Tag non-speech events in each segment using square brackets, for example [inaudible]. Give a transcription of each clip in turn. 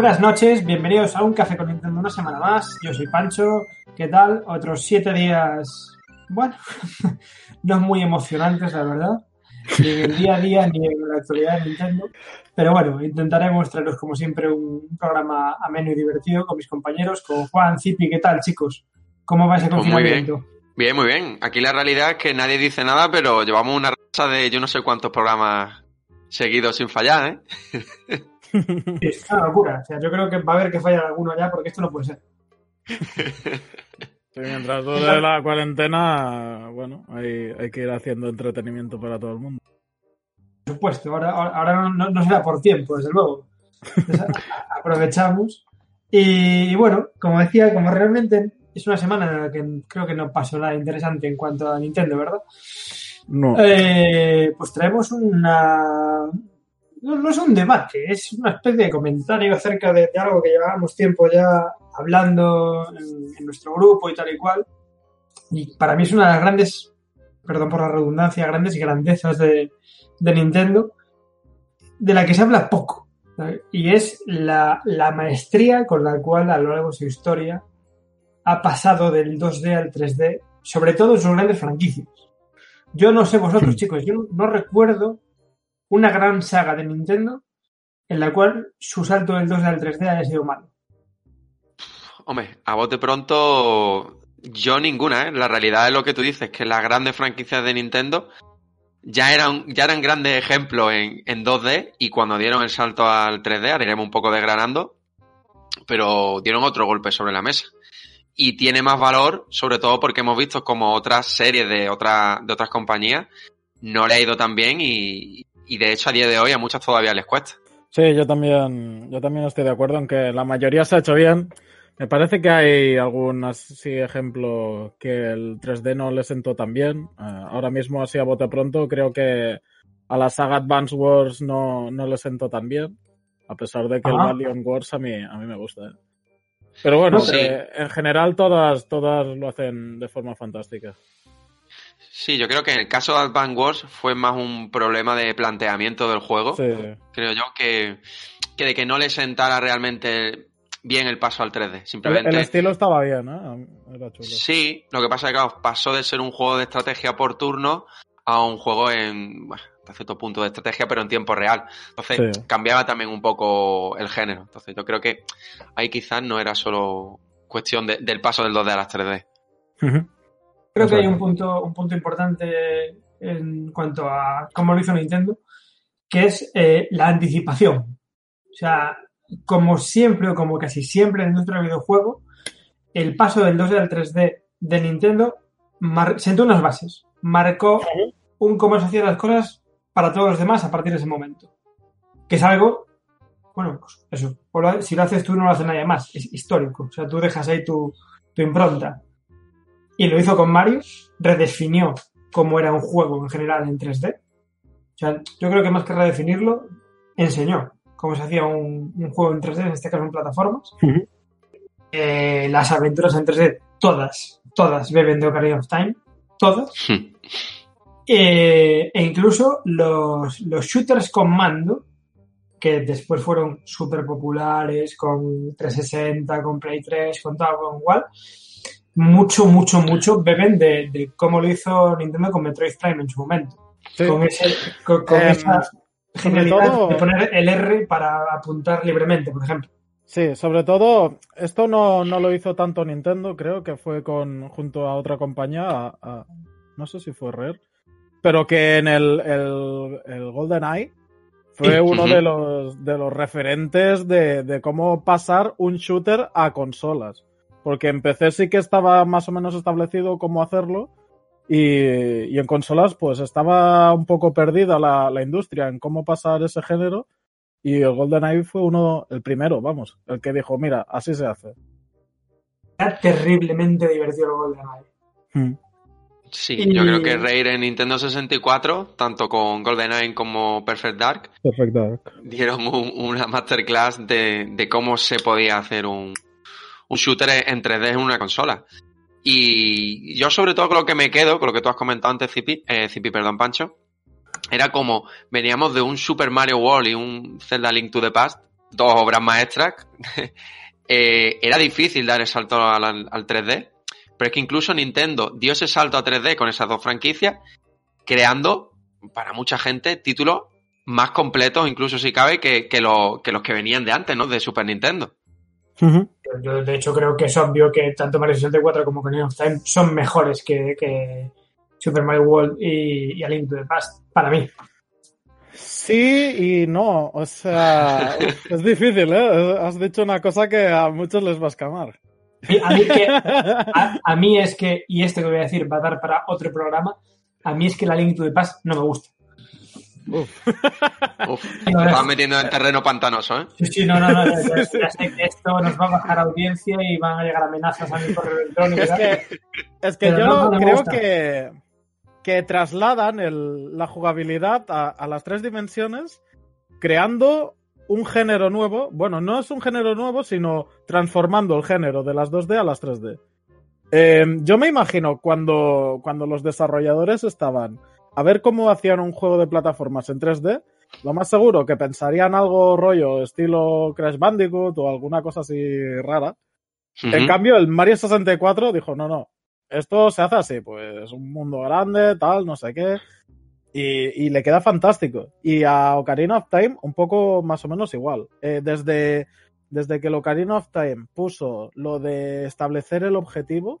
Buenas noches, bienvenidos a un café con Nintendo una semana más. Yo soy Pancho, ¿qué tal? Otros siete días, bueno, [laughs] no muy emocionantes, la verdad, ni en el día a día ni en la actualidad de Nintendo. Pero bueno, intentaré mostraros como siempre un programa ameno y divertido con mis compañeros, con Juan, Zipi, ¿qué tal chicos? ¿Cómo va ese Pues muy bien. confinamiento? Bien, muy bien. Aquí la realidad es que nadie dice nada, pero llevamos una racha de yo no sé cuántos programas seguidos sin fallar, ¿eh? [laughs] Es una locura. O sea, yo creo que va a haber que fallar alguno ya porque esto no puede ser. Sí, mientras dure la cuarentena, bueno, hay, hay que ir haciendo entretenimiento para todo el mundo. Por supuesto, ahora, ahora no, será por tiempo, desde luego. Entonces, [laughs] aprovechamos. Y, bueno, como decía, como realmente es una semana en la que creo que no pasó nada interesante en cuanto a Nintendo, ¿verdad? No. Eh, pues traemos una... No, no es un debate, es una especie de comentario acerca de, de algo que llevábamos tiempo ya hablando en, en nuestro grupo y tal y cual. Y para mí es una de las grandes, perdón por la redundancia, grandes grandezas de, de Nintendo, de la que se habla poco. Y es la, la maestría con la cual a lo largo de su historia ha pasado del 2D al 3D, sobre todo en sus grandes franquicias. Yo no sé vosotros, chicos, yo no recuerdo una gran saga de Nintendo en la cual su salto del 2D al 3D haya sido malo. Hombre, a bote pronto, yo ninguna, ¿eh? La realidad es lo que tú dices, que las grandes franquicias de Nintendo ya eran, ya eran grandes ejemplos en, en 2D y cuando dieron el salto al 3D, ahora iremos un poco desgranando, pero dieron otro golpe sobre la mesa. Y tiene más valor, sobre todo porque hemos visto como otras series de, otras de otras compañías no le ha ido tan bien y, y de hecho a día de hoy a muchas todavía les cuesta. Sí, yo también, yo también estoy de acuerdo en que la mayoría se ha hecho bien. Me parece que hay algún así ejemplo que el 3D no le sentó tan bien. Eh, ahora mismo, así a bote pronto, creo que a la saga Advance Wars no, no le sentó tan bien. A pesar de que el Ajá. Valiant Wars a mí, a mí me gusta. ¿eh? Pero bueno, Sí. eh, en general todas, todas lo hacen de forma fantástica. Sí, yo creo que en el caso de Advance Wars fue más un problema de planteamiento del juego. Sí. Creo yo que, que de que no le sentara realmente bien el paso al 3D. El, Simplemente. el estilo estaba bien, ¿eh? Era chulo. Sí, lo que pasa es que claro, pasó de ser un juego de estrategia por turno a un juego en bueno, hasta cierto punto de estrategia, pero en tiempo real. Entonces Sí. cambiaba también un poco el género. Entonces yo creo que ahí quizás no era solo cuestión de- del paso del 2D a las 3D. Ujú. Creo que hay un punto, un punto importante en cuanto a cómo lo hizo Nintendo, que es eh, la anticipación. O sea, como siempre o como casi siempre en nuestro videojuego, el paso del 2D al 3D de Nintendo sentó unas bases, marcó un cómo se hacían las cosas para todos los demás a partir de ese momento. Que es algo, bueno, pues eso, si lo haces tú no lo hace nadie más, es histórico. O sea, tú dejas ahí tu, tu impronta. Y lo hizo con Mario, redefinió cómo era un juego en general en 3D. O sea, yo creo que más que redefinirlo, enseñó cómo se hacía un, un juego en 3D, en este caso en plataformas. Eh, las aventuras en 3D, todas, todas beben de Ocarina of Time, todas. Eh, e incluso los, los shooters con mando, que después fueron súper populares con 360, con Play 3, con todo, con igual, mucho, mucho, mucho beben de, de cómo lo hizo Nintendo con Metroid Prime en su momento. Sí. Con, ese, con, con Em, esa genialidad todo- de poner el R para apuntar libremente, por ejemplo. Sí, sobre todo, esto no, no lo hizo tanto Nintendo, creo que fue con junto a otra compañía, a- a- no sé si fue Rare, pero que en el, el, el GoldenEye fue Sí. uno de los, de los referentes de, de cómo pasar un shooter a consolas. Porque en PC sí que estaba más o menos establecido cómo hacerlo, y, y en consolas pues estaba un poco perdida la, la industria en cómo pasar ese género. Y el GoldenEye fue uno, el primero, vamos, el que dijo, mira, así se hace. Era terriblemente divertido el GoldenEye. Sí, Y- yo creo que Rare en Nintendo 64, tanto con GoldenEye como Perfect Dark, Perfecto. dieron un- una masterclass de, de cómo se podía hacer un, un shooter en 3D en una consola. Y yo sobre todo con lo que me quedo, con lo que tú has comentado antes, Zipi, eh, Zipi, perdón, Pancho, era como veníamos de un Super Mario World y un Zelda Link to the Past, dos obras maestras, [laughs] eh, era difícil dar el salto al, al 3D, pero es que incluso Nintendo dio ese salto a 3D con esas dos franquicias, creando para mucha gente títulos más completos, incluso si cabe, que, que los que venían de antes, ¿no? De Super Nintendo. Yo, de hecho, creo que es obvio que tanto Mario 64 como Ocarina of Time son mejores que, que Super Mario World y, y A Link to the Past, para mí. Sí y no, o sea, [laughs] es difícil, ¿eh? Has dicho una cosa que a muchos les va a escamar. Y A mí, que, a, a mí es que, y esto que voy a decir va a dar para otro programa, a mí es que la Link to the Past no me gusta. Uf, [laughs] te No, vas metiendo en terreno pantanoso, ¿eh? Sí, sí, no, no, no, ya, ya- ya sé que esto nos va a bajar audiencia y van a llegar amenazas a mi correo electrónico. Es que, es que yo no, no me creo gusta. que, que trasladan el- la jugabilidad a, a las tres dimensiones creando un género nuevo. Bueno, no es un género nuevo, sino transformando el género de las 2D a las 3D. Eh, yo me imagino cuando, cuando los desarrolladores estaban a ver cómo hacían un juego de plataformas en 3D, lo más seguro que pensarían algo rollo estilo Crash Bandicoot o alguna cosa así rara. En cambio, el Mario 64 dijo, no, no, esto se hace así, pues un mundo grande, tal, no sé qué. Y, y le queda fantástico. Y a Ocarina of Time un poco más o menos igual. Eh, desde, desde que el Ocarina of Time puso lo de establecer el objetivo,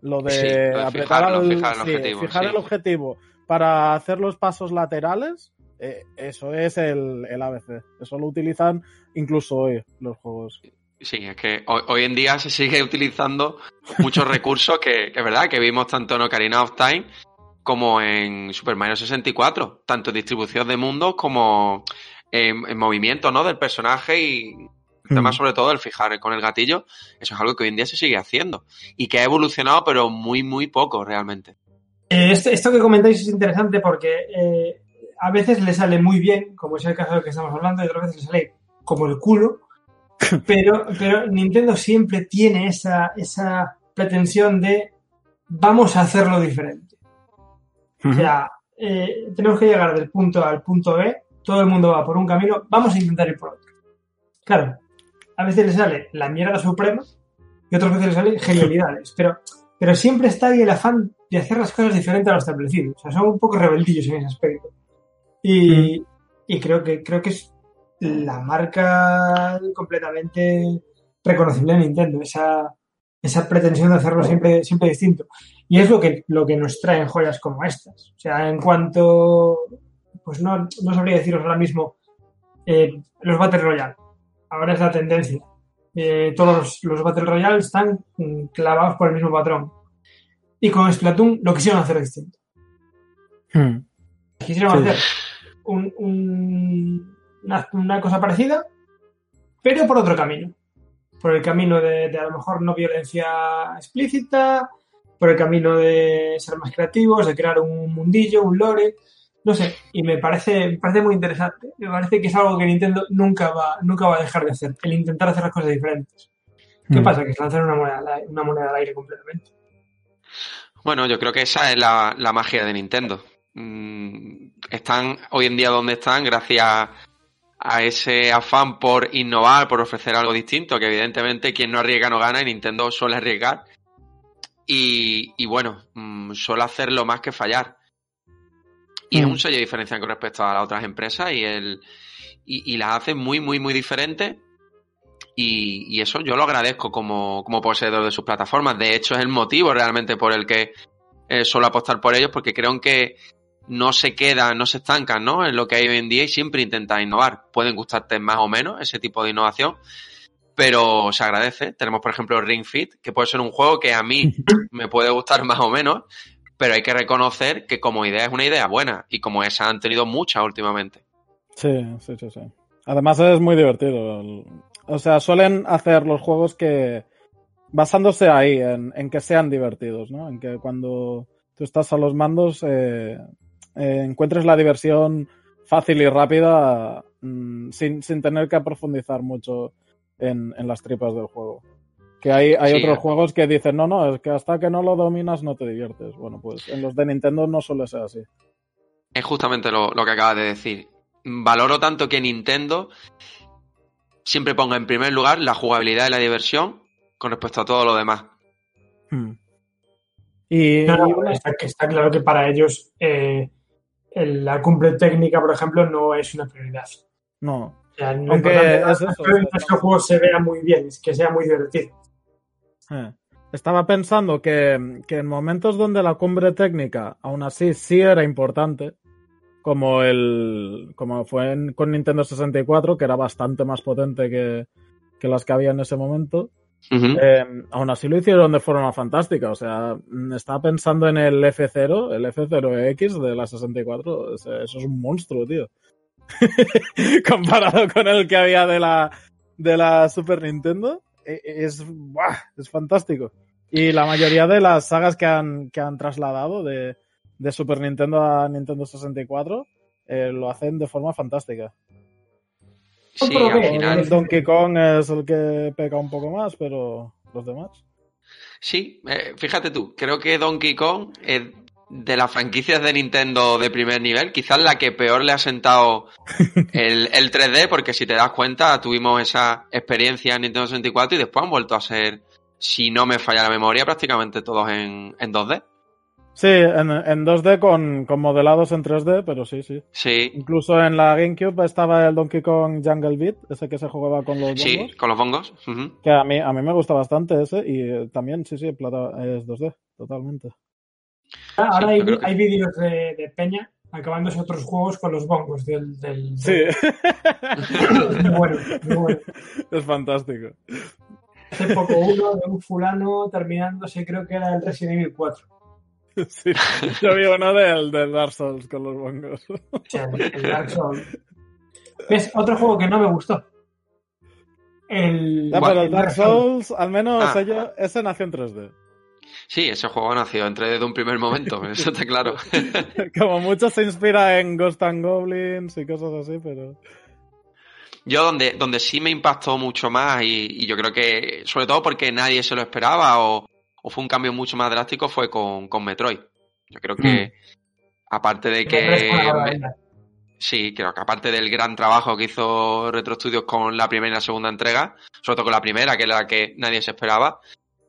lo de Sí, apretar fijar el sí, objetivo, fijar sí. el objetivo para hacer los pasos laterales, eh, eso es el, el ABC. Eso lo utilizan incluso hoy los juegos. Sí, es que hoy, hoy en día se sigue [laughs] utilizando muchos recursos que, que es verdad que vimos tanto en Ocarina of Time como en Super Mario 64, tanto en distribución de mundos como en, en movimiento ¿no? del personaje y el tema Mm. sobre todo el fijar con el gatillo, eso es algo que hoy en día se sigue haciendo y que ha evolucionado pero muy muy poco realmente. Eh, esto, esto que comentáis es interesante porque eh, a veces le sale muy bien, como es el caso del que estamos hablando, y otras veces le sale como el culo, [laughs] pero, pero Nintendo siempre tiene esa, esa pretensión de vamos a hacerlo diferente. O sea, eh, tenemos que llegar del punto A al punto B, todo el mundo va por un camino, vamos a intentar ir por otro. Claro, a veces le sale la mierda suprema y otras veces le salen genialidades, pero, pero siempre está ahí el afán de hacer las cosas diferentes a lo establecido. O sea, son un poco rebeldillos en ese aspecto. Y, y creo que creo que es la marca completamente reconocible de Nintendo, esa, esa pretensión de hacerlo siempre, siempre distinto. Y es lo que, lo que nos traen joyas como estas. O sea, en cuanto, pues no, no sabría deciros ahora mismo eh, los Battle Royale. Ahora es la tendencia. Eh, todos los, los Battle Royale están clavados por el mismo patrón. Y con Splatoon lo quisieron hacer distinto. Hmm. Quisieron Sí. hacer un- un- una, una cosa parecida, pero por otro camino. Por el camino de, de a lo mejor no violencia explícita, por el camino de ser más creativos, de crear un mundillo, un lore, no sé. Y me parece, me parece muy interesante. Me parece que es algo que Nintendo nunca va, nunca va a dejar de hacer, el intentar hacer las cosas diferentes. ¿Qué Hmm. pasa? Que es lanzar una moneda, una moneda al aire completamente. Bueno, yo creo que esa es la, la magia de Nintendo. Mm, están hoy en día donde están gracias a ese afán por innovar, por ofrecer algo distinto, que evidentemente quien no arriesga no gana y Nintendo suele arriesgar. Y, y bueno, mm, suele hacerlo más que fallar. Y es Mm. un sello de diferencia con respecto a las otras empresas y, el, y, y las hace muy, muy, muy diferentes. Y, y eso yo lo agradezco como, como poseedor de sus plataformas. De hecho, es el motivo realmente por el que eh, suelo apostar por ellos, porque creo que no se quedan, no se estancan ¿no? en lo que hay hoy en día y siempre intentan innovar. Pueden gustarte más o menos ese tipo de innovación, pero se agradece. Tenemos, por ejemplo, Ring Fit, que puede ser un juego que a mí [laughs] me puede gustar más o menos, pero hay que reconocer que como idea es una idea buena y como esa han tenido muchas últimamente. Sí, sí, sí, sí. Además es muy divertido. O sea, suelen hacer los juegos que basándose ahí, en, en que sean divertidos, ¿no? En que cuando tú estás a los mandos eh, eh, encuentres la diversión fácil y rápida mm, sin, sin tener que profundizar mucho en, en las tripas del juego. Que hay, hay Sí, otros eh. juegos que dicen, no, no, es que hasta que no lo dominas no te diviertes. Bueno, pues en los de Nintendo no suele ser así. Es justamente lo, lo que acabas de decir. Valoro tanto que Nintendo siempre ponga en primer lugar la jugabilidad y la diversión con respecto a todo lo demás. Hmm. Y, No, no, está, claro que para ellos eh, el- la cumbre técnica, por ejemplo, no es una prioridad. no. O sea, Aunque es eso, que el juego se vea muy bien, es que sea muy divertido. Eh, Estaba pensando que, que en momentos donde la cumbre técnica, aún así, sí era importante, como el como fue en- con Nintendo 64, que era bastante más potente que, que las que había en ese momento, eh, aún así lo hicieron de forma fantástica. O sea, mm, estaba pensando en el F0, el F0X de la 64, o sea, eso es un monstruo, tío. [laughs] Comparado con el que había de la, de la Super Nintendo, e- es, ¡buah! es fantástico. Y la mayoría de las sagas que han, que han trasladado de, de Super Nintendo a Nintendo 64 eh, lo hacen de forma fantástica. Sí, al final. Donkey Kong es el que peca un poco más, pero los demás. Sí, eh, fíjate tú, creo que Donkey Kong es de las franquicias de Nintendo de primer nivel, quizás la que peor le ha sentado [laughs] el, el 3D, porque si te das cuenta, tuvimos esa experiencia en Nintendo 64 y después han vuelto a ser, si no me falla la memoria, prácticamente todos en, en 2D. Sí, en, en 2D con, con modelados en 3D, pero sí, sí. Sí, Incluso en la GameCube estaba el Donkey Kong Jungle Beat, ese que se jugaba con los sí, bongos, con los bongos. que a mí, a mí me gusta bastante ese y eh, también, sí, sí, plata, es 2D, totalmente. Ahora Sí, hay, que- hay vídeos de, de Peña acabándose otros juegos con los bongos del. del Sí, [laughs] Muy bueno, muy bueno. es fantástico. Hace poco uno de un fulano terminándose, creo que era el Resident Evil 4. [laughs] Sí, yo vi uno del, del Dark Souls con los bongos. El, Dark Souls. ¿Ves? Otro juego que no me gustó. El, pero el Dark Souls. Souls, al menos Ah. ello- ese nació en 3D. Sí, ese juego nació entre desde un primer momento, [laughs] eso está claro. [laughs] Como mucho se inspira en Ghost and Goblins y cosas así, pero... Yo donde, donde sí me impactó mucho más y, y yo creo que, sobre todo porque nadie se lo esperaba o, o fue un cambio mucho más drástico, fue con, con Metroid. Yo creo que, aparte de Que. Sí, creo que aparte del gran trabajo que hizo Retro Studios con la primera y la segunda entrega, sobre todo con la primera, que era la que nadie se esperaba,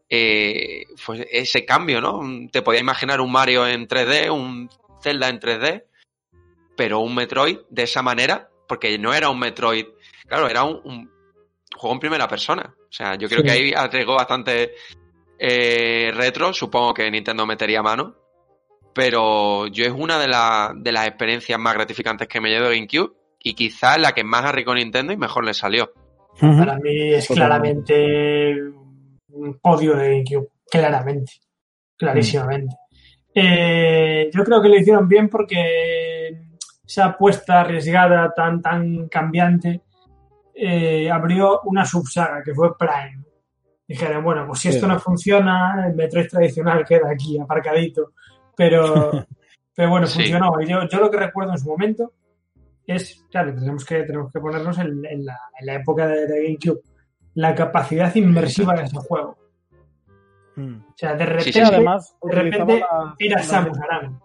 eh, fue ese cambio, ¿no? Te podías imaginar un Mario en 3D, un Zelda en 3D, pero un Metroid de esa manera, porque no era un Metroid, claro, era un, un juego en primera persona. O sea, yo creo Sí. que ahí arriesgó bastante eh, retro, supongo que Nintendo metería mano, pero yo es una de, la- de las experiencias más gratificantes que me llevo de GameCube y quizás la que más arriesgó Nintendo y mejor le salió. Para mí es claramente un podio de GameCube. Claramente. Clarísimamente. Eh, yo creo que lo hicieron bien porque esa apuesta arriesgada tan, tan cambiante eh, abrió una subsaga que fue Prime. Dijeron, bueno, pues si esto no funciona, el Metroid tradicional [laughs] queda aquí aparcadito. Pero, [laughs] pero bueno, Sí. funcionó. Y yo, yo lo que recuerdo en su momento es, claro, tenemos que, tenemos que ponernos en, en la, en la época de, de GameCube, la capacidad inmersiva de ese juego. Mm. O sea, de repente, Sí, Sí, además, de repente las- era las- Samus Aran.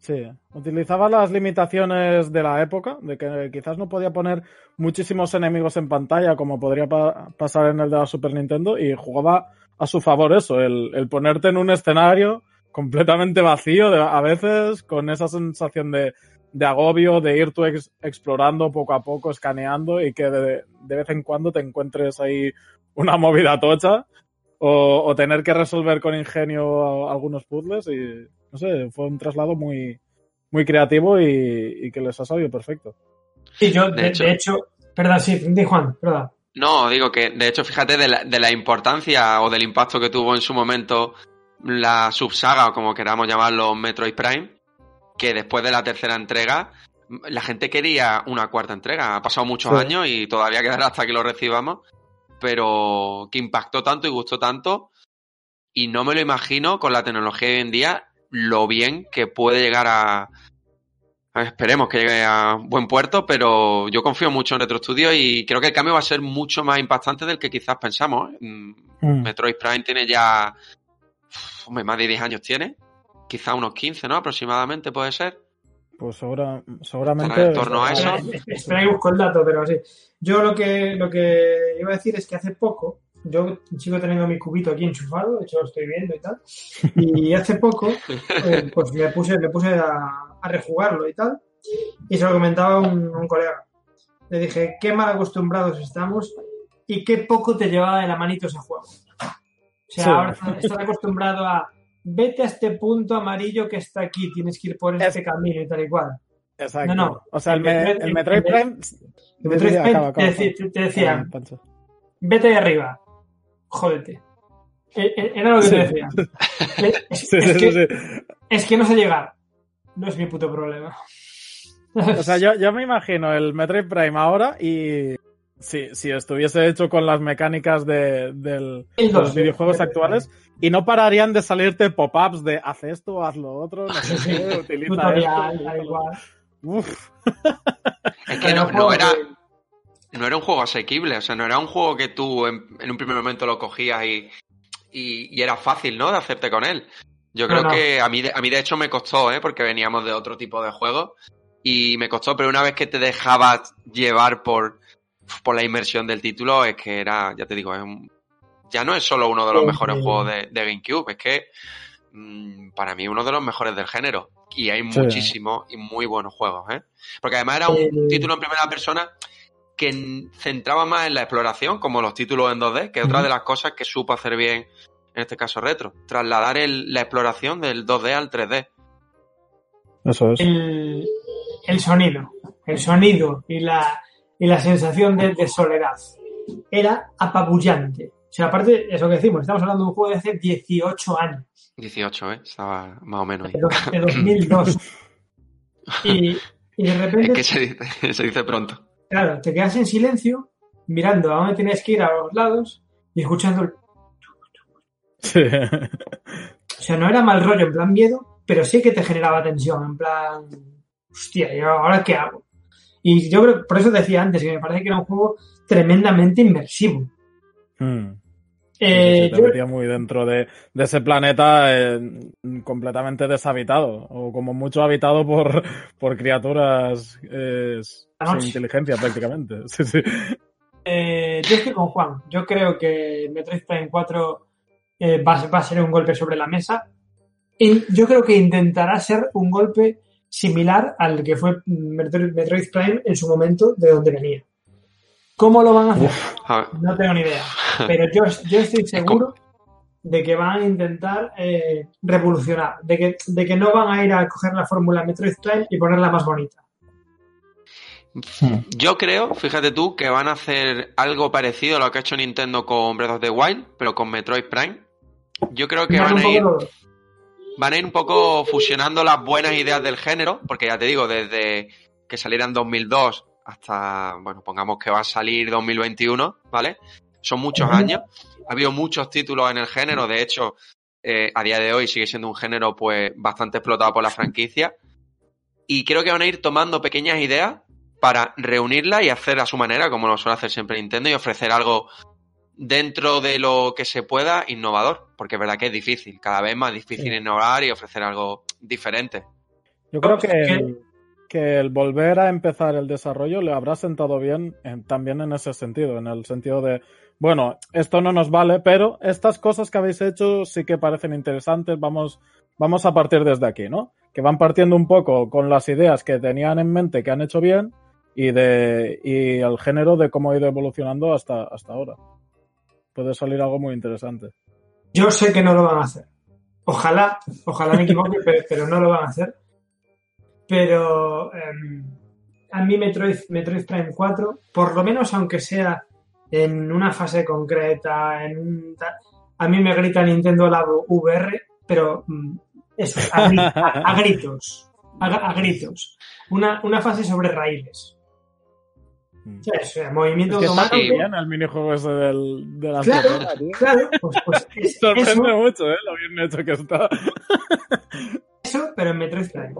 Sí, utilizaba las limitaciones de la época, de que quizás no podía poner muchísimos enemigos en pantalla como podría pa- pasar en el de la Super Nintendo y jugaba a su favor eso, el, el ponerte en un escenario completamente vacío de- a veces con esa sensación de, de agobio, de ir tú ex- explorando poco a poco, escaneando y que de, de vez en cuando te encuentres ahí una movida tocha o, o tener que resolver con ingenio algunos puzzles y no sé, fue un traslado muy, muy creativo y, y que les ha salido perfecto. Sí, yo, De de, hecho. de hecho, perdón, sí, di Juan, perdón. No, digo que de hecho fíjate de la, de la importancia o del impacto que tuvo en su momento la subsaga o como queramos llamarlo Metroid Prime, que después de la tercera entrega la gente quería una cuarta entrega. Ha pasado muchos Sí. años y todavía quedará hasta que lo recibamos, pero que impactó tanto y gustó tanto y no me lo imagino con la tecnología de hoy en día lo bien que puede llegar a, a- Esperemos que llegue a buen puerto, pero yo confío mucho en Retro Studio y creo que el cambio va a ser mucho más impactante del que quizás pensamos. ¿eh? Mm, Metroid Prime tiene ya. hombre, más de 10 años tiene. Quizá unos 15, ¿no? Aproximadamente puede ser. Pues segura- seguramente. En torno a eso. Espera, espera que busco el dato, pero sí. Yo lo que, lo que iba a decir es que hace poco, yo sigo teniendo mi cubito aquí enchufado, de hecho lo estoy viendo y tal, y hace poco, eh, pues me puse, me puse a, a rejugarlo y tal, y se lo comentaba un, un colega. Le dije, qué mal acostumbrados estamos y qué poco te llevaba de la manito ese juego. O sea, Sí. ahora estás acostumbrado a, vete a este punto amarillo que está aquí, tienes que ir por este Es- camino y tal y cual. Exacto. No, no. O sea, el, El el Metroid el- Prime. El Metroid Prime te, decí- acaba. te decían, Pancho. vete de arriba, jódete. E- e- Era lo que Sí. te decían. [laughs] Es, es- Sí, es sí, que, es que no sé llegar. No es mi puto problema. [laughs] O sea, yo, yo me imagino el Metroid Prime ahora y si, si estuviese hecho con las mecánicas de, del- de los videojuegos actuales y no pararían de salirte pop-ups de haz esto, haz lo otro, no sé [laughs] Sí, qué, utiliza tutorial, esto. Uf, Es que no, no era, que- no era un juego asequible, o sea, no era un juego que tú en, en un primer momento lo cogías y, y, y era fácil, ¿no? De hacerte con él. Yo creo no. que a mí, de- a mí de hecho me costó, ¿eh? Porque veníamos de otro tipo de juego y me costó, pero una vez que te dejabas llevar por, por la inmersión del título, es que era, ya te digo, es un- ya no es solo uno de los Sí, mejores sí. juegos de, de GameCube, es que mm, para mí uno de los mejores del género. Y hay Sí. muchísimos y muy buenos juegos, ¿eh? Porque además era Eh, un título en primera persona que centraba más en la exploración, como los títulos en 2D, que es otra de las cosas que supo hacer bien, en este caso retro. Trasladar el- la exploración del 2D al 3D. eso es. el, el sonido, el sonido y la, y la sensación de, de soledad era apabullante. O sea, aparte, eso que decimos, estamos hablando de un juego de hace 18 años, 18, ¿eh? Estaba más o menos ahí. de, de 2002. [laughs] Y, y de Es repente, que se dice, [laughs] se dice pronto. Claro, te quedas en silencio, mirando a dónde tienes que ir a los lados y escuchando el... Sí. O sea, no era mal rollo, en plan miedo, pero sí que te generaba tensión, en plan... Hostia, ¿y ahora qué hago? Y yo creo, por eso decía antes, que me parece que era un juego tremendamente inmersivo. Mm. Eh, sí, te yo- metía muy dentro de, de ese planeta eh, completamente deshabitado, o como mucho habitado por, [laughs] por criaturas eh, sin inteligencia prácticamente. [laughs] Sí, sí. Eh, yo estoy con Juan. Yo creo que Metroid Prime 4 eh, va, a- va a ser un golpe sobre la mesa. Y yo creo que intentará ser un golpe similar al que fue Metroid, Prime en su momento de donde venía. ¿Cómo lo van a hacer? No tengo ni idea. Pero yo, yo estoy seguro de que van a intentar eh, revolucionar, de que, de que no van a ir a coger la fórmula Metroid Prime y ponerla más bonita. Yo creo, fíjate tú, que van a hacer algo parecido a lo que ha hecho Nintendo con Breath of the Wild, pero con Metroid Prime. Yo creo que Van a ir van a ir un poco fusionando las buenas ideas del género, porque ya te digo, desde que saliera en 2002 hasta, bueno, pongamos que va a salir 2021, ¿vale? Son muchos años. Ha habido muchos títulos en el género, de hecho, eh, a día de hoy sigue siendo un género pues bastante explotado por la franquicia. Y creo que van a ir tomando pequeñas ideas para reunirlas y hacer a su manera, como lo suele hacer siempre Nintendo, y ofrecer algo dentro de lo que se pueda innovador, porque es verdad que es difícil, cada vez más difícil Sí. innovar y ofrecer algo diferente. Yo creo que el, que el volver a empezar el desarrollo le habrá sentado bien en- también en ese sentido, en el sentido de, bueno, esto no nos vale, pero estas cosas que habéis hecho sí que parecen interesantes, vamos, vamos a partir desde aquí, ¿no? Que van partiendo un poco con las ideas que tenían en mente que han hecho bien y de y el género de cómo ha ido evolucionando hasta, hasta ahora. Puede salir algo muy interesante. Yo sé que no lo van a hacer. Ojalá, ojalá me equivoque, [laughs] pero, pero no lo van a hacer. Pero em, a mí Metroid, Metroid Prime 4, por lo menos aunque sea en una fase concreta, en un a mí me grita Nintendo Labo VR, pero mm, eso, a, gri- a- a gritos, a, a gritos. Una, una fase sobre raíles. Mm. O sea, o sea, movimiento Es que está automático. muy bien el minijuego ese del, de las Claro, carreras, tío. claro, pues, pues [laughs] es- Sorprende eso, mucho, ¿eh? Lo bien hecho que está. eso, pero en Metroid Prime.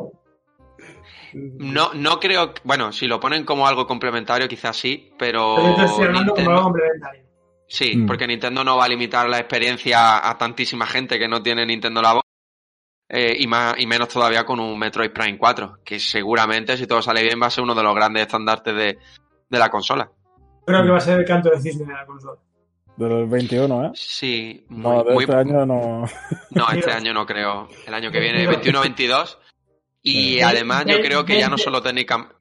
No, no creo, que- bueno, si lo ponen como algo complementario quizás sí, pero estoy como algo complementario. Sí, Mm. porque Nintendo no va a limitar la experiencia a tantísima gente que no tiene Nintendo Labo. eh, y, más, y menos todavía con un Metroid Prime 4, que seguramente, si todo sale bien, va a ser uno de los grandes estandartes de, de la consola. Creo que va a ser el canto de cisne de la consola. Del 21, ¿eh? Sí, muy, No, de muy- este año no. no, este año no creo. El año que [laughs] viene, 21-22. Y Sí. además yo creo que ya no solo técnicamente...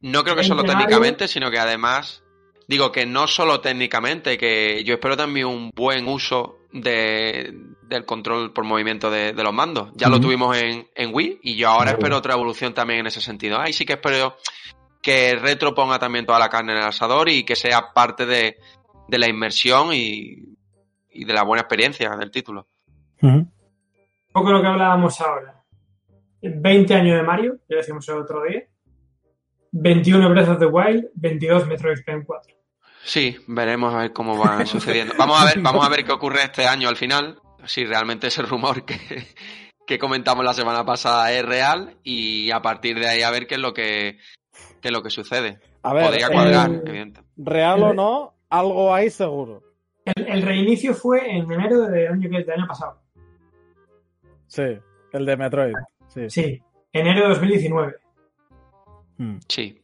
No creo que solo técnicamente, sino que además... Digo que no solo técnicamente, que yo espero también un buen uso de, del control por movimiento de, de los mandos. Ya lo tuvimos en, en Wii y yo ahora espero otra evolución también en ese sentido. Ahí sí que espero que Retro ponga también toda la carne en el asador y que sea parte de, de la inmersión y, y de la buena experiencia del título. Un poco lo que hablábamos ahora. 20 años de Mario, ya decimos el otro día. 21 Breath of the Wild, 22 Metroid Prime 4. Sí, veremos a ver cómo va [laughs] sucediendo. Vamos a ver, vamos a ver qué ocurre este año al final, si realmente ese rumor que, que comentamos la semana pasada es real y a partir de ahí a ver qué es lo que, qué es lo que sucede. A ver, Podría cuadrar, eh, evidente. real o no, algo hay seguro. El, el reinicio fue en enero del año, que- del año pasado. Sí, el de Metroid. Sí. Sí, enero de 2019. Mm. Sí.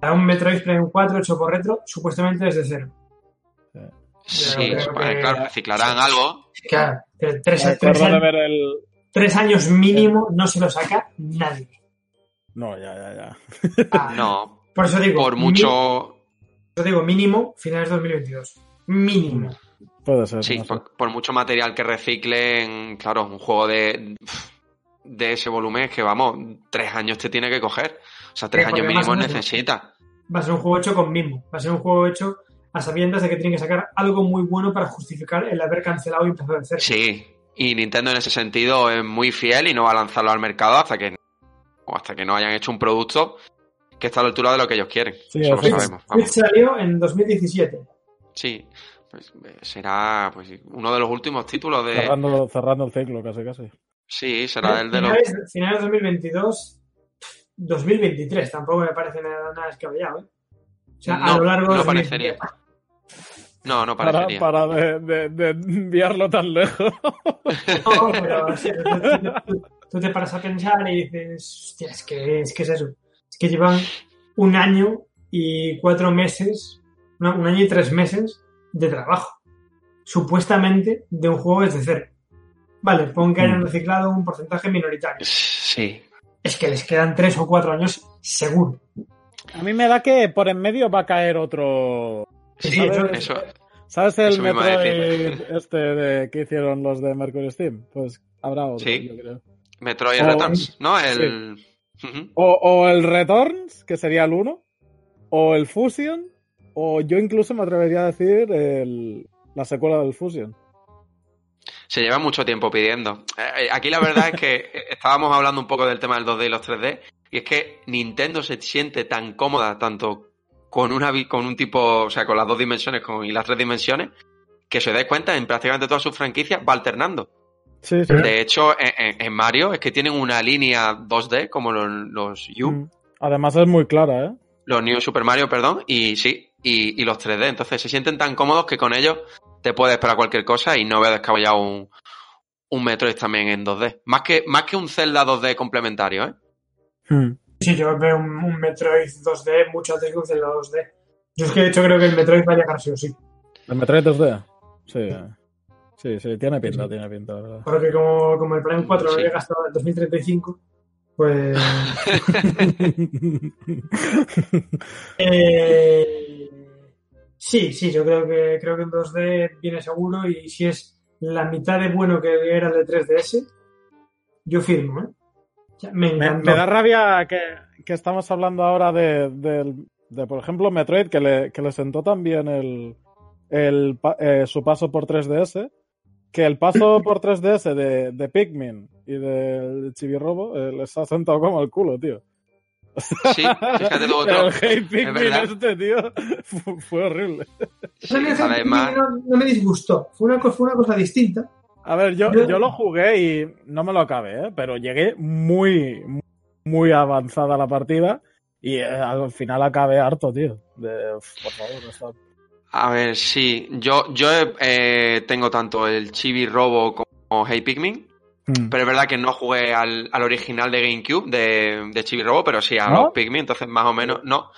Para un Metroid Prime 4 hecho por retro, supuestamente desde cero. Sí, que- claro, reciclarán algo. Claro, tres, tres- años, ver el. tres años mínimo no se lo saca nadie. No, ya, ya, ya. Ah, No, Por eso digo, por mucho. por eso digo mínimo finales de 2022. Mínimo. Puede ser. Sí, no sé. por, por mucho material que reciclen, claro, un juego de, de ese volumen es que, vamos, tres años te tiene que coger. O sea, tres Sí, años mínimo necesita. Va a ser un juego hecho con mimo. Va a ser un juego hecho a sabiendas de que tienen que sacar algo muy bueno para justificar el haber cancelado y empezado de cero. Sí, y Nintendo en ese sentido es muy fiel y no va a lanzarlo al mercado hasta que, o hasta que no hayan hecho un producto que está a la altura de lo que ellos quieren. Sí, Eso lo sabemos. Switch salió en 2017. Sí, pues, eh, será pues, uno de los últimos títulos de... Cerrando, cerrando el ciclo, casi, casi. Sí, será el de los... finales, finales 2022, 2023. Tampoco me parece nada, nada descabellado. ¿eh? O sea, a lo largo de no 2023. parecería. No, no Para, parecería. para de, de- de enviarlo tan lejos. [laughs] No, pero sí, tú, tú- tú- tú te paras a pensar y dices, hostia, es que, es que es eso. Es que llevan un año y cuatro meses, no, un año y tres meses de trabajo. Supuestamente de un juego desde cero. Vale, pon que hayan Mm. reciclado un porcentaje minoritario. Sí, Es que les quedan tres o cuatro años seguro. A mí me da que por en medio va a caer otro. sí, Sí, eso-. ¿Sabes el Eso me iba a Metroid [laughs] este de, que hicieron los de Mercury Steam? Pues habrá otro, Sí. yo creo. Metroid O- Returns, ¿no? El... O, o el Returns, que sería el 1, o el Fusion, o yo incluso me atrevería a decir el- la secuela del Fusion. Se lleva mucho tiempo pidiendo. Eh, eh, Aquí la verdad es que estábamos hablando un poco del tema del 2D y los 3D, y es que Nintendo se siente tan cómoda tanto con una con un tipo, o sea, con las dos dimensiones con, y las tres dimensiones, que se dais cuenta, en prácticamente todas sus franquicias va alternando. Sí, sí. De hecho, en, en- en Mario es que tienen una línea 2D, como los, los U, Mm. Además es muy clara, ¿eh? los New Super Mario, perdón, y sí, y, y los 3D. Entonces se sienten tan cómodos que con ellos te puedes esperar cualquier cosa y no veo descabellado un, un Metroid también en 2D. Más que, más que un Zelda 2D complementario, ¿eh? Mm. Sí, yo veo un, un Metroid 2D mucho antes que un Zelda 2D. Yo es que de hecho creo que el Metroid va a llegar sí o sí. ¿El Metroid 2D? Sí. Sí, sí, tiene pinta, tiene pinta, la verdad. Porque como, como el Prime 4 no Sí. llega hasta el 2035, pues... [laughs] [laughs] eh, sí, sí, yo creo que creo que en 2D viene seguro y si es la mitad de bueno que era el de 3DS, yo firmo, ¿eh? Me Me, encantó. me da rabia que, que estamos hablando ahora de, del- de, por ejemplo, Metroid, que le, que le sentó también el, el, eh, su paso por 3DS, que el paso [coughs] por 3DS de, de Pikmin y de Chibi-Robo eh, les ha sentado como el culo, tío. Sí, fíjate [laughs] otro. El Hey este, tío, fue, fue horrible. Además- no, no me disgustó, fue una, co- fue una cosa distinta. A ver, yo, Yo- yo lo jugué y no me lo acabé, ¿eh? pero llegué muy, muy avanzada la partida y eh, al final acabé harto, tío. De, uf, por favor, está- A ver, sí. Yo, yo eh, tengo tanto el Chibi Robo como Hey Pikmin. Mm. Pero es verdad que no jugué al, al original de GameCube, de, de Chibi Robo, pero sí a ¿No? los Pikmin, entonces más o menos, no.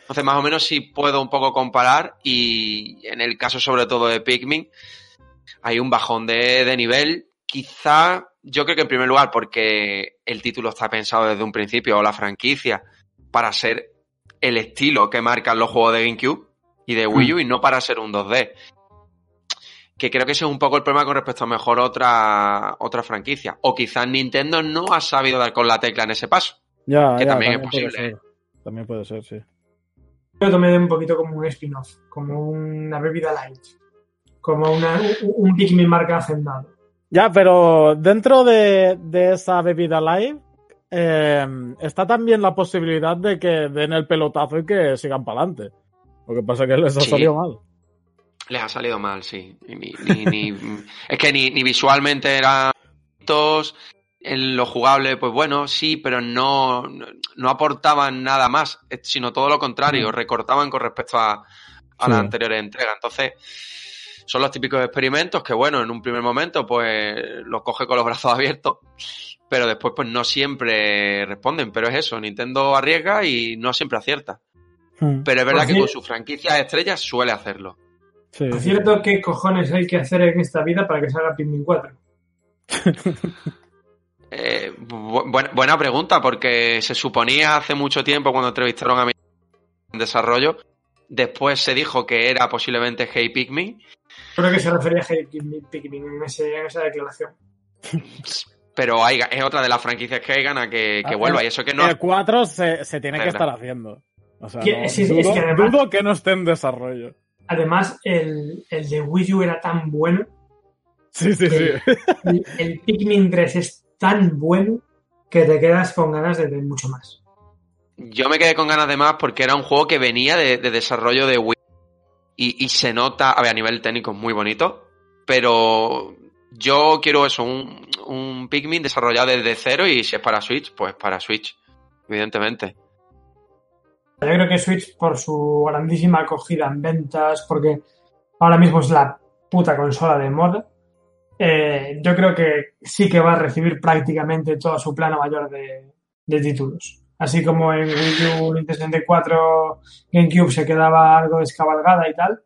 Entonces más o menos sí puedo un poco comparar y en el caso sobre todo de Pikmin hay un bajón de, de nivel. Quizá, yo creo que en primer lugar porque el título está pensado desde un principio, o la franquicia, para ser el estilo que marcan los juegos de GameCube y de Wii U y no para ser un 2D. Que creo que ese es un poco el problema con respecto a mejor otra, otra franquicia. O quizás Nintendo no ha sabido dar con la tecla en ese paso. Ya, Que ya, también es puede posible. ¿eh? También puede ser, sí. Yo lo tomé un poquito como un spin-off, como una bebida light, como una, un, un Pikmin marca hacendado. Ya, pero dentro de, de esa bebida live eh, está también la posibilidad de que den el pelotazo y que sigan para adelante. Lo que pasa es que les ha Sí. salido mal. Les ha salido mal, sí. Ni, ni- ni- es que ni, ni visualmente eran en lo jugable, pues bueno, sí, pero no, no, aportaban nada más, sino todo lo contrario, Mm. recortaban con respecto a, a Sí. las anteriores entregas. Entonces, son los típicos experimentos que, bueno, en un primer momento, pues los coge con los brazos abiertos, pero después, pues no siempre responden. Pero es eso, Nintendo arriesga y no siempre acierta. Hmm. Pero es verdad Por que cier- con sus franquicias estrellas suele hacerlo. Sí, Por sí. cierto, ¿qué cojones hay que hacer en esta vida para que salga Pikmin 4? [laughs] Eh, bu- buena, buena pregunta, porque se suponía hace mucho tiempo cuando entrevistaron a mi en desarrollo, después se dijo que era posiblemente Hey Pikmin, Creo que se refería a Hey Pikmin, Pikmin en, ese- en esa declaración. [laughs] pero hay, es otra de las franquicias que hay gana que, que Ah, vuelva, el- y eso que no... El 4 se, se tiene que estar haciendo. O sea, Que- no- sí, sí, dudo, es que además- dudo que no esté en desarrollo. Además, el, el de Wii U era tan bueno, Sí, sí, sí. el, el Pikmin 3 es tan bueno que te quedas con ganas de ver mucho más. Yo me quedé con ganas de más porque era un juego que venía de, de desarrollo de Wii y, y se nota, a ver, a nivel técnico es muy bonito, pero yo quiero eso, un, un Pikmin desarrollado desde cero y si es para Switch, pues para Switch, evidentemente. Yo creo que Switch, por su grandísima acogida en ventas, porque ahora mismo es la puta consola de moda, eh, yo creo que sí que va a recibir prácticamente todo su plano mayor de, de títulos. Así como en Wii U, Nintendo 64, GameCube se quedaba algo descabalgada y tal,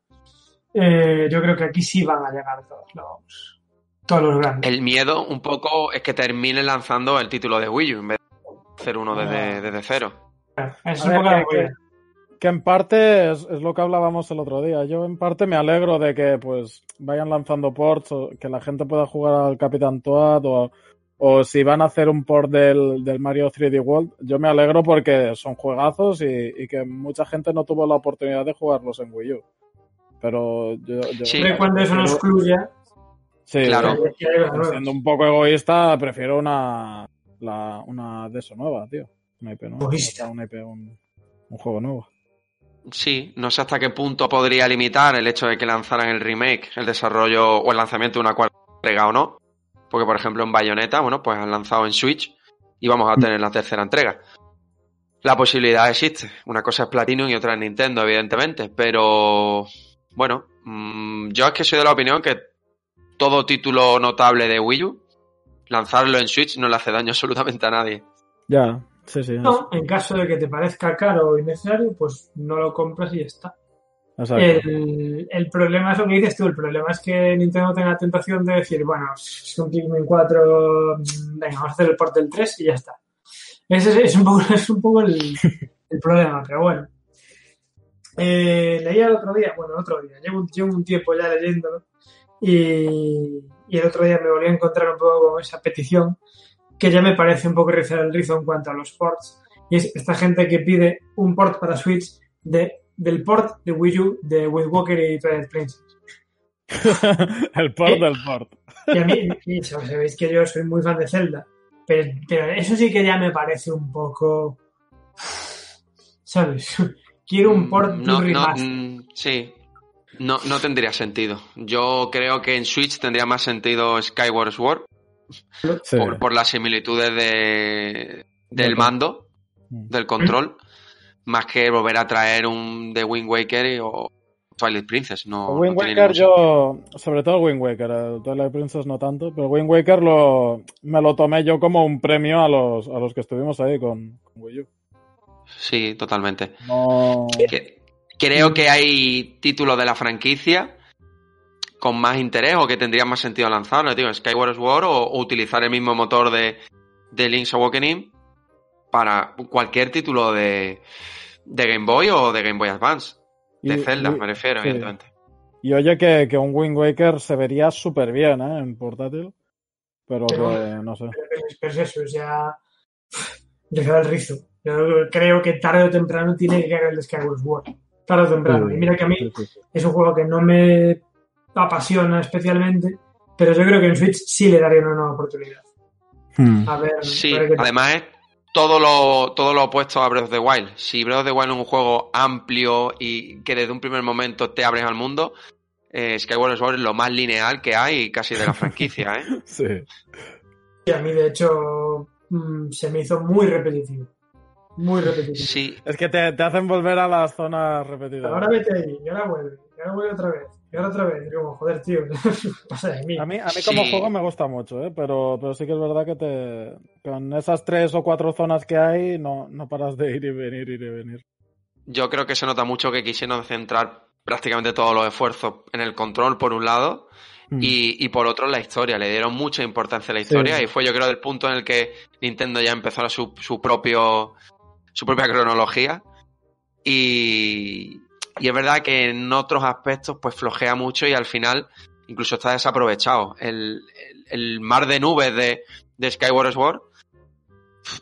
eh, yo creo que aquí sí van a llegar todos los, todos los grandes. El miedo un poco es que terminen lanzando el título de Wii U en vez de hacer uno desde, desde cero. Es un poco que- en parte es, es lo que hablábamos el otro día. Yo en parte me alegro de que pues vayan lanzando ports o que la gente pueda jugar al Capitán Toad o, o si van a hacer un port del, del Mario 3D World. Yo me alegro porque son juegazos y, y que mucha gente no tuvo la oportunidad de jugarlos en Wii U. Pero yo... yo Sí. Cuando eso no excluya, sí, Claro. nuevas. siendo un poco egoísta, prefiero una, la, una de eso nueva, tío. Una IP nueva. Egoísta. O sea, una IP, un, un juego nuevo. Sí, no sé hasta qué punto podría limitar el hecho de que lanzaran el remake, el desarrollo o el lanzamiento de una cuarta entrega o no. Porque, por ejemplo, en Bayonetta, bueno, pues han lanzado en Switch y vamos a tener la tercera entrega. La posibilidad existe. Una cosa es Platinum y otra es Nintendo, evidentemente. Pero, bueno, mm, yo es que soy de la opinión que todo título notable de Wii U, lanzarlo en Switch no le hace daño absolutamente a nadie. Ya, sí, sí. No, en caso de que te parezca caro o innecesario, pues no lo compras y ya está. El, el problema es lo que dices tú, el problema es que Nintendo tenga la tentación de decir, bueno, es un Pikmin 4, mm, venga, vamos a hacer el port del 3 y ya está. Ese es, es un poco, [laughs] es un poco el, el problema, pero bueno. Eh, leía el otro día, bueno, el otro día, llevo, un- llevo un tiempo ya leyéndolo y, y el otro día me volví a encontrar un poco con esa petición que ya me parece un poco rizar el rizo en cuanto a los ports y es esta gente que pide un port para Switch de, del port de Wii U de Wind Walker y Twilight Princess. [laughs] el port Eh, del port. Y a mí, y sabéis que yo soy muy fan de Zelda, pero, pero eso sí que ya me parece un poco... ¿Sabes? [laughs] Quiero un port de Mm, no, un no, remaster. mm, sí. No, no tendría sentido. Yo creo que en Switch tendría más sentido Skyward Sword Sí. por, por las similitudes de, del mando, Mm. del control, más que volver a traer un de Wind Waker y- o, Twilight Princess. No, Wind no Waker yo, sobre todo Wind Waker, Twilight Princess no tanto, pero Wind Waker lo, me lo tomé yo como un premio a los, a los que estuvimos ahí con, con Wii U. Sí, totalmente. No... Que- creo que hay títulos de la franquicia con más interés o que tendrían más sentido lanzarlo, digo, Skyward Sword o, o utilizar el mismo motor de, de Link's Awakening para cualquier título de, de Game Boy o de Game Boy Advance. De Y- Zelda, y- me refiero, sí. evidentemente. Y oye que, que un Wind Waker se vería súper bien, ¿eh? En portátil. Pero Pero- que, no sé. Pero, es eso, es ya. Le queda el rizo. Yo creo que tarde o temprano tiene que caer el de Skyward Sword. Tarde o temprano. Sí, Y mira que a mí sí, sí, sí. es un juego que no me apasiona especialmente, pero yo creo que en Switch sí le daría una nueva oportunidad. Hmm. A ver, Sí, además es todo lo, todo lo opuesto a Breath of the Wild. Si Breath of the Wild es un juego amplio y que desde un primer momento te abres al mundo, eh, Skyward Sword es lo más lineal que hay casi de la franquicia, ¿eh? [laughs] Sí. Y a mí, de hecho, mm, se me hizo muy repetitivo. Muy repetitivo. Sí, Es que te, te hacen volver a las zonas repetidas. Ahora vete ahí, y ahora vuelve, y ahora vuelve otra vez, y ahora otra vez. Y como, joder, tío, [laughs] pasa de mí. A mí, a mí Sí. como juego me gusta mucho, ¿eh? pero, pero sí que es verdad que te con esas tres o cuatro zonas que hay no, no paras de ir y venir, ir y venir. yo creo que se nota mucho que quisieron centrar prácticamente todos los esfuerzos en el control, por un lado, Mm. y, y por otro en la historia. Le dieron mucha importancia a la historia Sí. y fue yo creo el punto en el que Nintendo ya empezó a su, su propio su propia cronología. Y, y es verdad que en otros aspectos pues flojea mucho y al final incluso está desaprovechado. El, el- el mar de nubes de, de Skyward Sword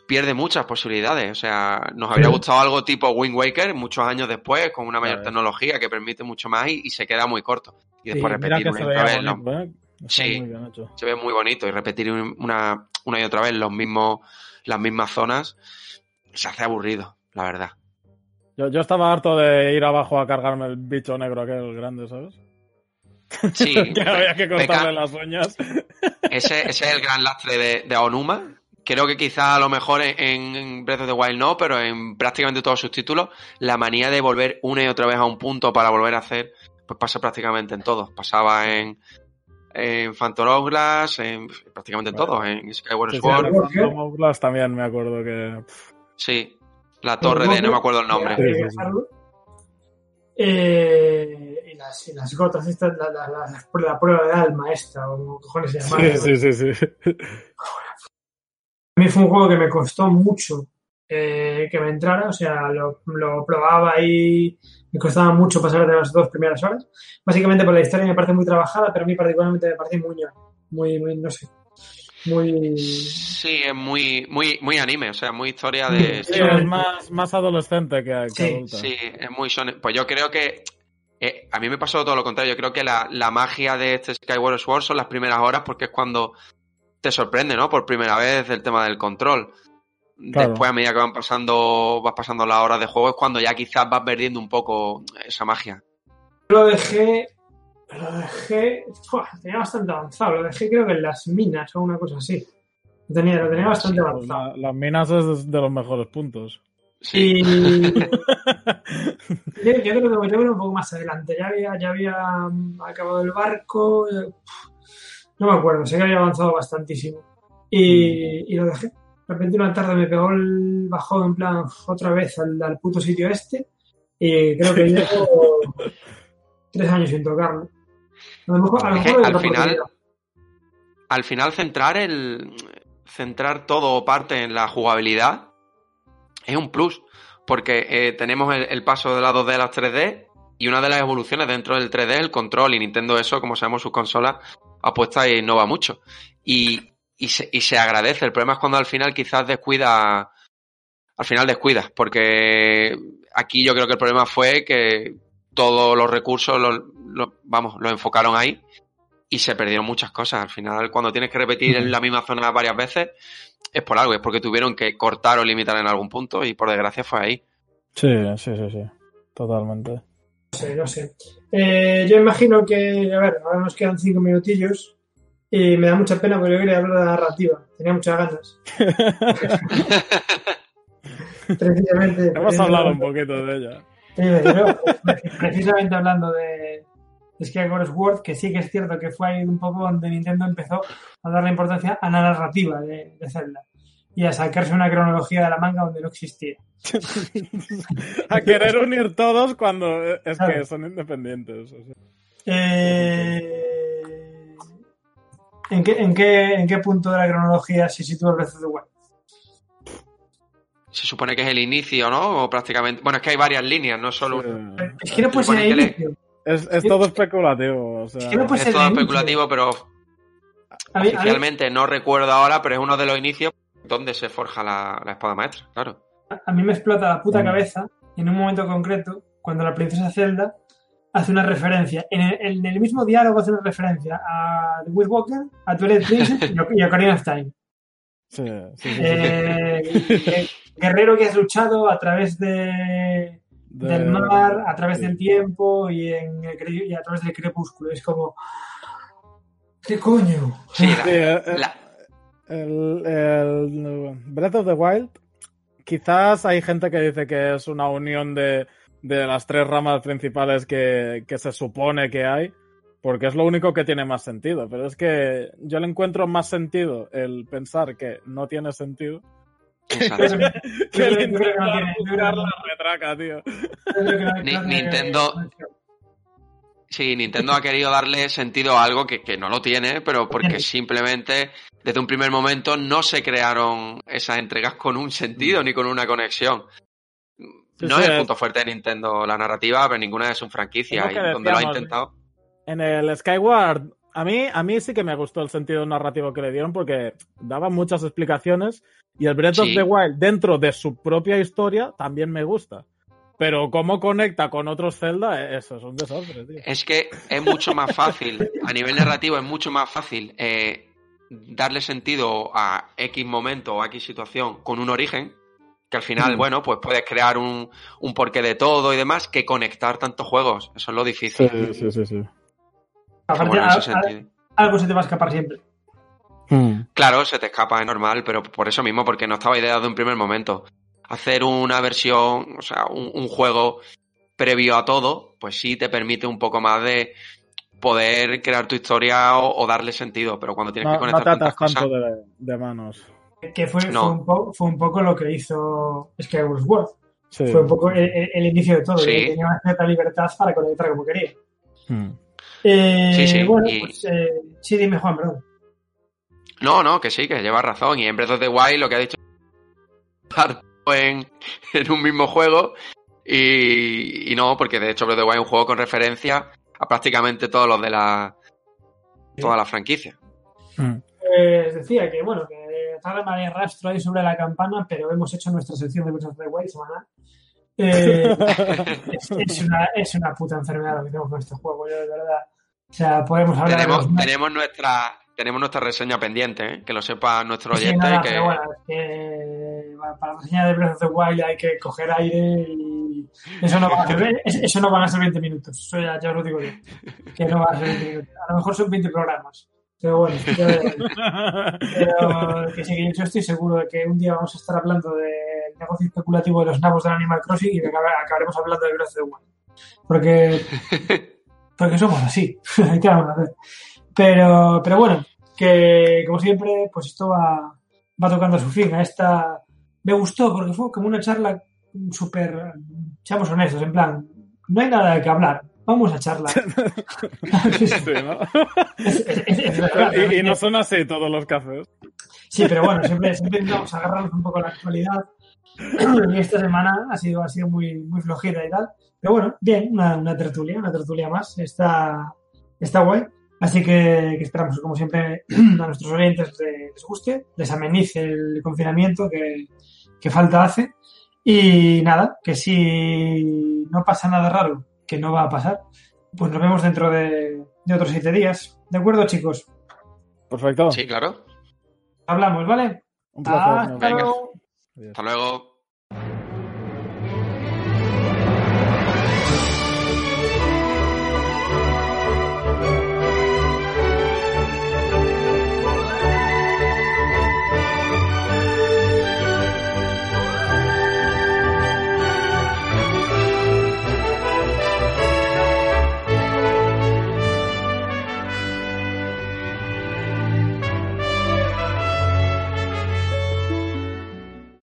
pierde muchas posibilidades. O sea, nos habría Sí. gustado algo tipo Wind Waker muchos años después, con una mayor tecnología que permite mucho más y, y se queda muy corto. Y Sí, después mira repetir una y otra vez bonito, ¿eh? Sí. se ve muy bonito y repetir un- una, una y otra vez los mismos, las mismas zonas se hace aburrido, la verdad. Yo, yo estaba harto de ir abajo a cargarme el bicho negro aquel grande, ¿sabes? Sí, [laughs] que había que cortarle las uñas. ese, ese es el gran lastre de, de Aonuma. Creo que quizá a lo mejor en, en Breath of the Wild no, pero en prácticamente todos sus títulos, la manía de volver una y otra vez a un punto para volver a hacer, pues pasa prácticamente en todos. Pasaba en, en Phantom Hourglass, en prácticamente en Bueno. todos, en Skyward Sí, sí, Sword, en Phantom Hourglass también me acuerdo que... sí. La torre de, no me acuerdo el nombre. Eh, y, las, y las gotas, estas, la, la, la, la prueba de alma esta, o como cojones se llama. Sí, sí, sí, sí. A mí fue un juego que me costó mucho eh, que me entrara, o sea, lo, lo probaba y me costaba mucho pasar de las dos primeras horas. Básicamente por la historia me parece muy trabajada, pero a mí particularmente me parece muy, muy, muy, no sé, muy... Sí, es muy, muy, muy anime, o sea, muy historia de... Sí, es más, más adolescente que, que Sí, adulta. Sí, es muy shonen. Pues yo creo que. eh, a mí me pasó todo lo contrario. Yo creo que la, la magia de este Skyward Sword son las primeras horas porque es cuando te sorprende, ¿no? Por primera vez el tema del control. Claro. Después, a medida que van pasando, vas pasando las horas de juego, es cuando ya quizás vas perdiendo un poco esa magia. Lo dejé, lo dejé, ¡fua! tenía bastante avanzado, lo dejé creo que en las minas o una cosa así. Lo tenía, lo tenía bastante avanzado. la- las minas es de los mejores puntos. Sí. Y [laughs] yo, yo creo que voy a ver un poco más adelante. Ya había, ya había mm, acabado el barco. eh, No me acuerdo, sé que había avanzado bastantísimo. Y, y lo dejé. De repente una tarde me pegó el bajón en plan otra vez al, al puto sitio este. Y creo que llevo [laughs] tres años sin tocarlo. A lo mejor, a lo Es que mejor al final- al final centrar el centrar todo o parte en la jugabilidad es un plus porque eh, tenemos el, el paso de la 2D a las 3D y una de las evoluciones dentro del 3D es el control y Nintendo eso como sabemos sus consolas apuesta e innova mucho. Y, y, se, y se agradece. El problema es cuando al final quizás descuida al final descuidas porque aquí yo creo que el problema fue que todos los recursos los, los- vamos los enfocaron ahí y se perdieron muchas cosas. Al final, cuando tienes que repetir en la misma zona varias veces, es por algo, es porque tuvieron que cortar o limitar en algún punto y por desgracia fue ahí. Sí, sí, sí, sí. Totalmente. No sé, no sé. Eh, yo imagino que, a ver, ahora nos quedan cinco minutillos y me da mucha pena porque yo quería hablar de la narrativa. Tenía muchas ganas. [laughs] Precisamente. Hemos hablado un poquito de ella. Pero, precisamente hablando de, de Skyward Sword, que sí que es cierto que fue ahí un poco donde Nintendo empezó a darle importancia a la narrativa de, de Zelda y a sacarse una cronología de la manga donde no existía. [laughs] a querer unir todos cuando es Claro. que son independientes. o sea. Eh, ¿en, qué, en, qué, ¿En qué punto de la cronología se sitúa Breath of the Wild? Se supone que es el inicio, ¿no? O prácticamente. Bueno, es que hay varias líneas, no solo. Sí. una. Es que no puede Se ser el que le- inicio. Es, es todo especulativo. O sea, Es no todo especulativo, pero A mí- a mí- oficialmente no recuerdo ahora, pero es uno de los inicios donde se forja la, la espada maestra, claro. a mí me explota la puta Mm. cabeza en un momento concreto cuando la princesa Zelda hace una referencia. En el, en el mismo diálogo hace una referencia a The Wind Walker, a Twilight Princess y a- Ocarina of Time. sí, sí, sí, sí. Eh, [laughs] gue- guerrero que has luchado a través de, De- del mar, a través sí. del tiempo y, en el cre- y a través del crepúsculo. Es como... ¿Qué coño? Sí, la- Sí, eh, eh, la- el, el Breath of the Wild, quizás hay gente que dice que es una unión de, de las tres ramas principales que, que se supone que hay, porque es lo único que tiene más sentido. Pero es que yo le encuentro más sentido el pensar que no tiene sentido exacto. [laughs] La retraca, tío. Nintendo-. Sí, Nintendo ha querido darle sentido a algo que, que no lo tiene, pero porque simplemente desde un primer momento no se crearon esas entregas con un sentido ni con una conexión. No sí, es el punto fuerte de Nintendo la narrativa, pero ninguna de sus franquicias. Donde lo ha intentado. En el Skyward, a mí, a mí sí que me gustó el sentido narrativo que le dieron porque daba muchas explicaciones y el Breath of Sí. the Wild dentro de su propia historia también me gusta. Pero cómo conecta con otros Zelda, eh, eso es un desastre, tío. Es que es mucho más fácil, a nivel narrativo es mucho más fácil eh, darle sentido a X momento o a X situación con un origen, que al final, Mm. bueno, pues puedes crear un, un porqué de todo y demás, que conectar tantos juegos. Eso es lo difícil. sí, sí, sí. Aparte, Bueno, en a- ese a- sentido. algo se te va a escapar siempre. Claro, se te escapa, es normal, pero por eso mismo, porque no estaba ideado de un primer momento. Hacer una versión, o sea, un, un juego previo a todo, pues sí te permite un poco más de poder crear tu historia o, o darle sentido, pero cuando tienes No, que no conectar te atas tantas cosas... tanto de, de manos. Que fue, No. fue, un po- fue un poco lo que hizo Skyward Sword. Sí. Fue un poco el, el- el inicio de todo. Sí. que Tenía una cierta libertad para conectar como quería. Mm. Eh, Sí, sí, Bueno, y- pues eh, sí, dime Juan, perdón. No, no, que sí, que lleva razón. Y en Breath of the Wild lo que ha dicho en, en un mismo juego. Y, y no, porque de hecho Breath of the Wild es un juego con referencia a prácticamente todos los de la toda la franquicia. Mm. Eh, decía que, bueno, que tarde María Rastro ahí sobre la campana, pero hemos hecho nuestra sección de Breath of the Wild semanal. Eh, [laughs] es, es una, es una puta enfermedad lo que tenemos con este juego, yo de verdad. O sea, podemos hablar de Tenemos, los- tenemos nuestra tenemos nuestra reseña pendiente, ¿eh? que lo sepa nuestro Sí, oyente. nada, que... pero bueno, es que va- para la reseña de Breath of the Wild hay que coger aire y eso no, va a ser, es- eso no van a ser 20 minutos. Eso ya, ya os lo digo yo. Que no va a ser 20 minutos. A lo mejor son 20 programas. Pero bueno, veremos. pero que sí, que yo estoy seguro de que un día vamos a estar hablando del negocio especulativo de los nabos del Animal Crossing y que acabaremos hablando de Breath of the Wild. Porque, [laughs] porque somos así. ¿Qué vamos a hacer? Pero, pero bueno, que como siempre, pues esto va, va tocando a su fin. A esta me gustó porque fue como una charla súper, seamos honestos, en plan, no hay nada de que hablar, vamos a charlar. [laughs] Sí, ¿no? Es- es- es- es verdad, y, y no son así todos los cafés. Sí, pero bueno, siempre, siempre intentamos agarrarnos un poco a la actualidad. [clears throat] Y esta semana ha sido, ha sido muy, muy flojita y tal. Pero bueno, bien, una, una tertulia, una tertulia más. Está, está guay. Así que, que esperamos, como siempre, [clears throat] a nuestros oyentes les, les guste, les amenice el confinamiento que, que falta hace. Y nada, que si no pasa nada raro, que no va a pasar, pues nos vemos dentro de, de otros siete días. ¿De acuerdo, chicos? Perfecto. Sí, claro. Hablamos, ¿vale? Un placer. Hasta luego. Adiós. Hasta luego.